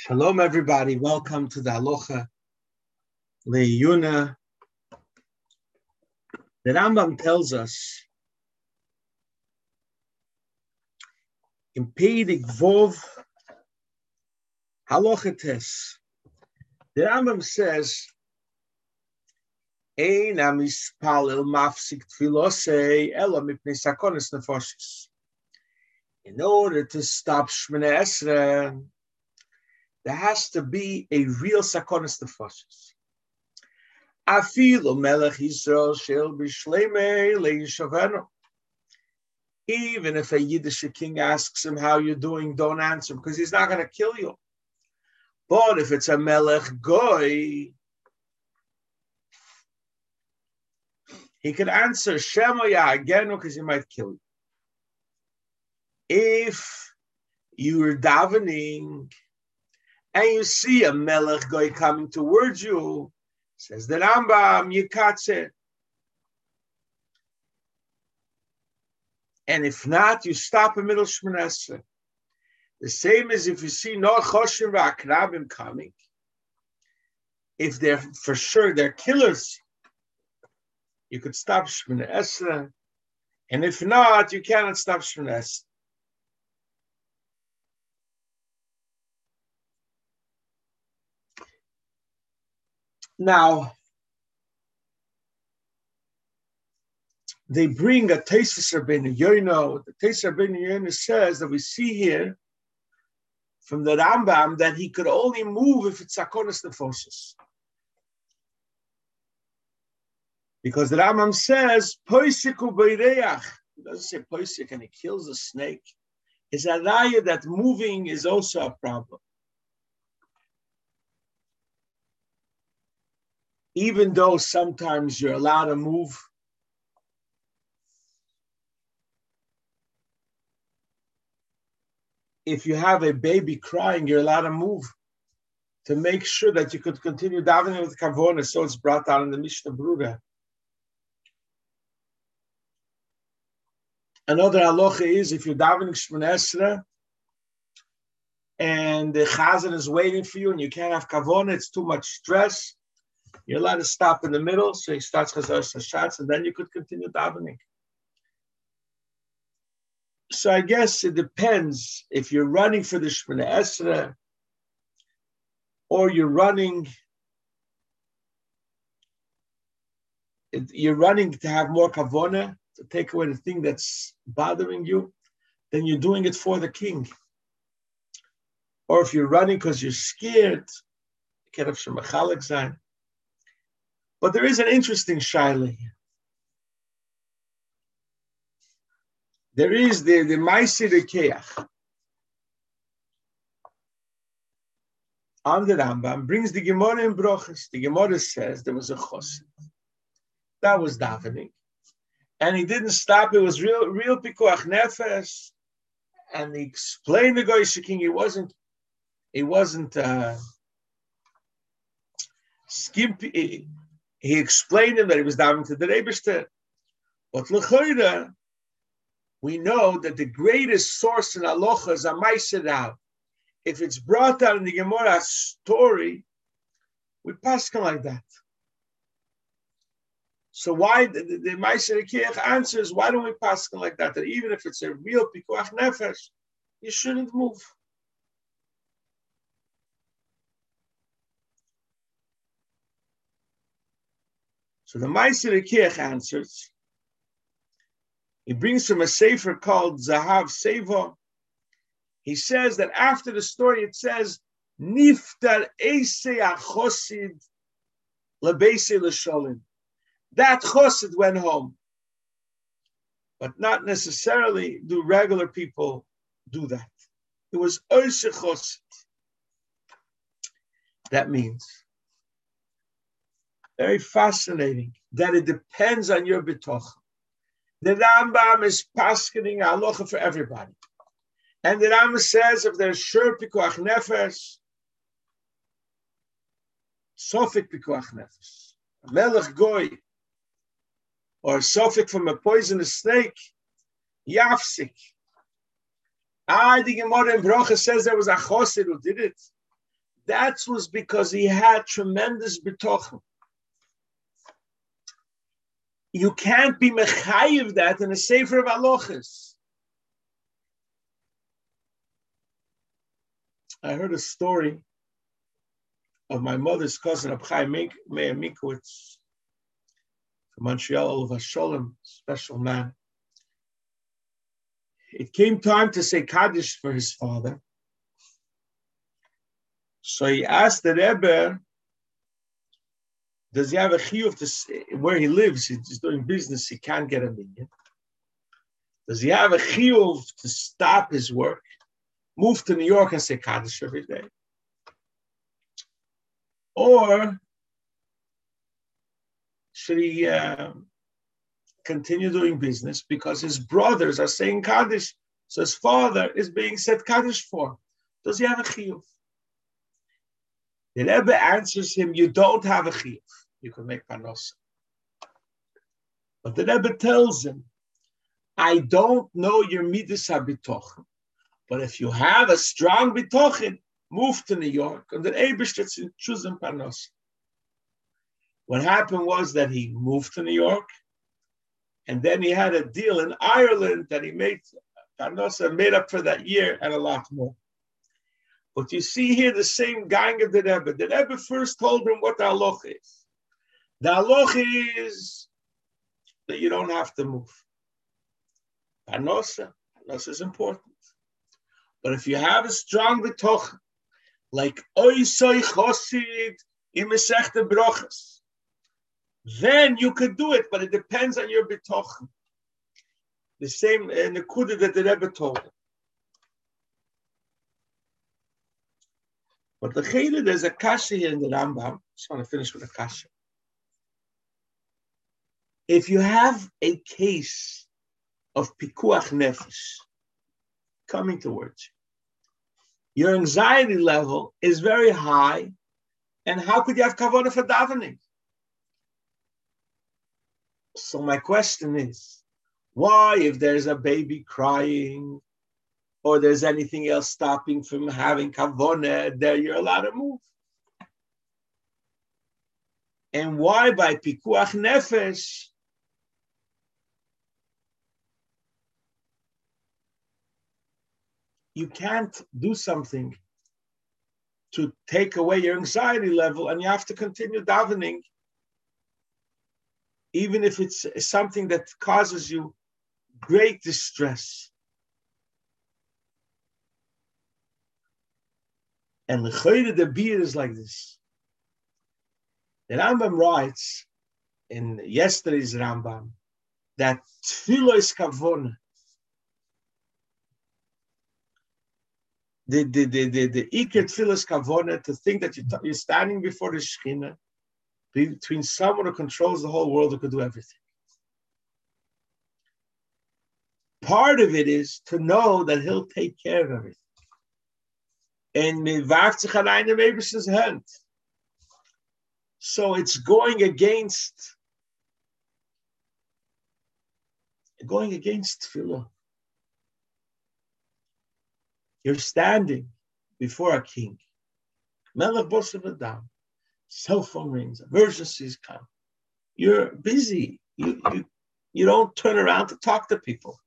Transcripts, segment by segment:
Shalom, everybody. Welcome to the Aloha Le'yuna. The Rambam tells us in Peidik Vov Halochates. The Rambam says, Ein amispalil mafsik tfilosei ela mipnei sakonis nefoshes. In order to stop Shmene Esrei, there has to be a real sakonis nefashis. Afilu melech Yisrael shel b'shleimei le'yishavenu. Even if a Yiddish king asks him how you're doing, don't answer because he's not going to kill you. But if it's a melech goy, he could answer Shema again because he might kill you. If you're davening and you see a melech guy coming towards you, says the Rambam, you catch it. And if not, you stop in middle Shmonesra. The same as if you see no Choshim V'Akrabim coming. If they're for sure they're killers, you could stop Shmonesra. And if not, you cannot stop Shmonesra. Now, they bring a Tesis Rabbeinu Yoino. The Tesis Rabbeinu Yoino says that we see here from the Rambam that he could only move if it's Sakonis Nefoshes. Because the Rambam says, Poisiku Beireach. He doesn't say Poisik and he kills the snake. Is a raya that moving is also a problem. Even though sometimes you're allowed to move. If you have a baby crying, you're allowed to move to make sure that you could continue davening with kavona. So it's brought down in the Mishnah Brura. Another halacha is if you're davening Shmonesra and the chazan is waiting for you and you can't have kavona, it's too much stress you're allowed to stop in the middle, so he starts Chazaras Hashatz, and then you could continue davening. So I guess it depends if you're running for the Shemana Esra or you're running you're running to have more kavona, to take away the thing that's bothering you, then you're doing it for the king. Or if you're running because you're scared, you can have. But there is an interesting shaila here. There is the the Ma'aseh Rokeach. On the Rambam brings the Gemara in Brochus. The Gemara says there was a chosid. That was davening, and he didn't stop. It was real, real pikuach nefesh, and he explained the Goyish king. He wasn't, he wasn't uh, skimpy he explained him that he was down to the Rebishter. But Lechoida, we know that the greatest source in Aloha is a Maiser If it's brought out in the Gemara story, we pass him like that. So why the, the, the Maiser answers, why don't we pass like that? That even if it's a real Pikuach Nefesh, you shouldn't move. So the Ma'aseh Rokeach answers. He brings from a sefer called Zahav Seva. He says that after the story, it says, Niftar Eise Achosid Lebeise L'Sholim. That Chosid went home. But not necessarily do regular people do that. It was Oise Chosid. That means very fascinating that it depends on your bitoch. The Rambam is paskening halacha for everybody. And the Rambam says if there's sure pikuach nefesh, sofik pikuach nefesh, melech goy, or sofik from a poisonous snake, yafsik. Ah, the Gemara in Brocha says there was a chosid who did it. That was because he had tremendous betochen. You can't be mechayiv that in a sefer of alochis. I heard a story of my mother's cousin, Abchai Meir Mikowitz, from Montreal, of Sholem, special man. It came time to say Kaddish for his father. So he asked the Rebbe, does he have a chiyuv to where he lives? He's doing business. He can't get a million. Does he have a chiyuv to stop his work, move to New York and say Kaddish every day? Or should he uh, continue doing business because his brothers are saying Kaddish, so his father is being said Kaddish for? Does he have a chiyuv? The Rebbe answers him, you don't have a chiyuv. You can make panos. But the Rebbe tells him, I don't know your midas habitochen, but if you have a strong bitochen, move to New York, and the Eberstitz in choosing panos. What happened was that he moved to New York, and then he had a deal in Ireland that he made Parnosa made up for that year and a lot more. But you see here the same gang of the Rebbe. The Rebbe first told him what the halach is. The halach is that you don't have to move. Panosa, panosa is important. But if you have a strong betoch, like oisoi chosid in Mesechta Brochas, then you could do it, but it depends on your betoch. The same uh, in the Kuda that the Rebbe told him. But the Chayla, there's a kasha here in the Rambam. Just want to finish with a kasha. If you have a case of pikuach nefesh coming towards you, your anxiety level is very high, and how could you have kavanah for davening? So my question is, why, if there's a baby crying, or there's anything else stopping from having kavone, there you're allowed to move. And why by pikuach nefesh? You can't do something to take away your anxiety level, and you have to continue davening, even if it's something that causes you great distress. And the Chayre the beer is like this. The Rambam writes in yesterday's Rambam that tefillah is kavona. The the the the the tefillah is kavona to think that you you're standing before the Shekhinah between someone who controls the whole world who could do everything. Part of it is to know that he'll take care of everything and mivaft sich allein im Eberstens hand. So it's going against going against tefillah. You're standing before a king. Melech Adam. Cell phone rings, emergencies come. You're busy. You, you, you don't turn around to talk to people.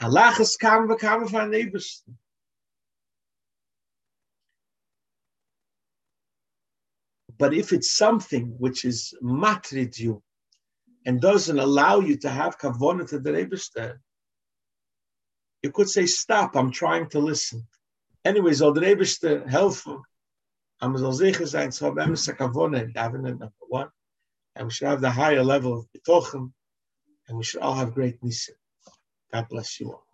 Halachas kam bekam van Ebersten. But if it's something which is matrid you and doesn't allow you to have kavona to the Ebersten, you could say, stop, I'm trying to listen. Anyways, all the Ebersten helpful. I'm soll sicher sein, so haben wir kavona, number one. And we should have the higher level of betochen, and we should all have great nisim. God bless you all.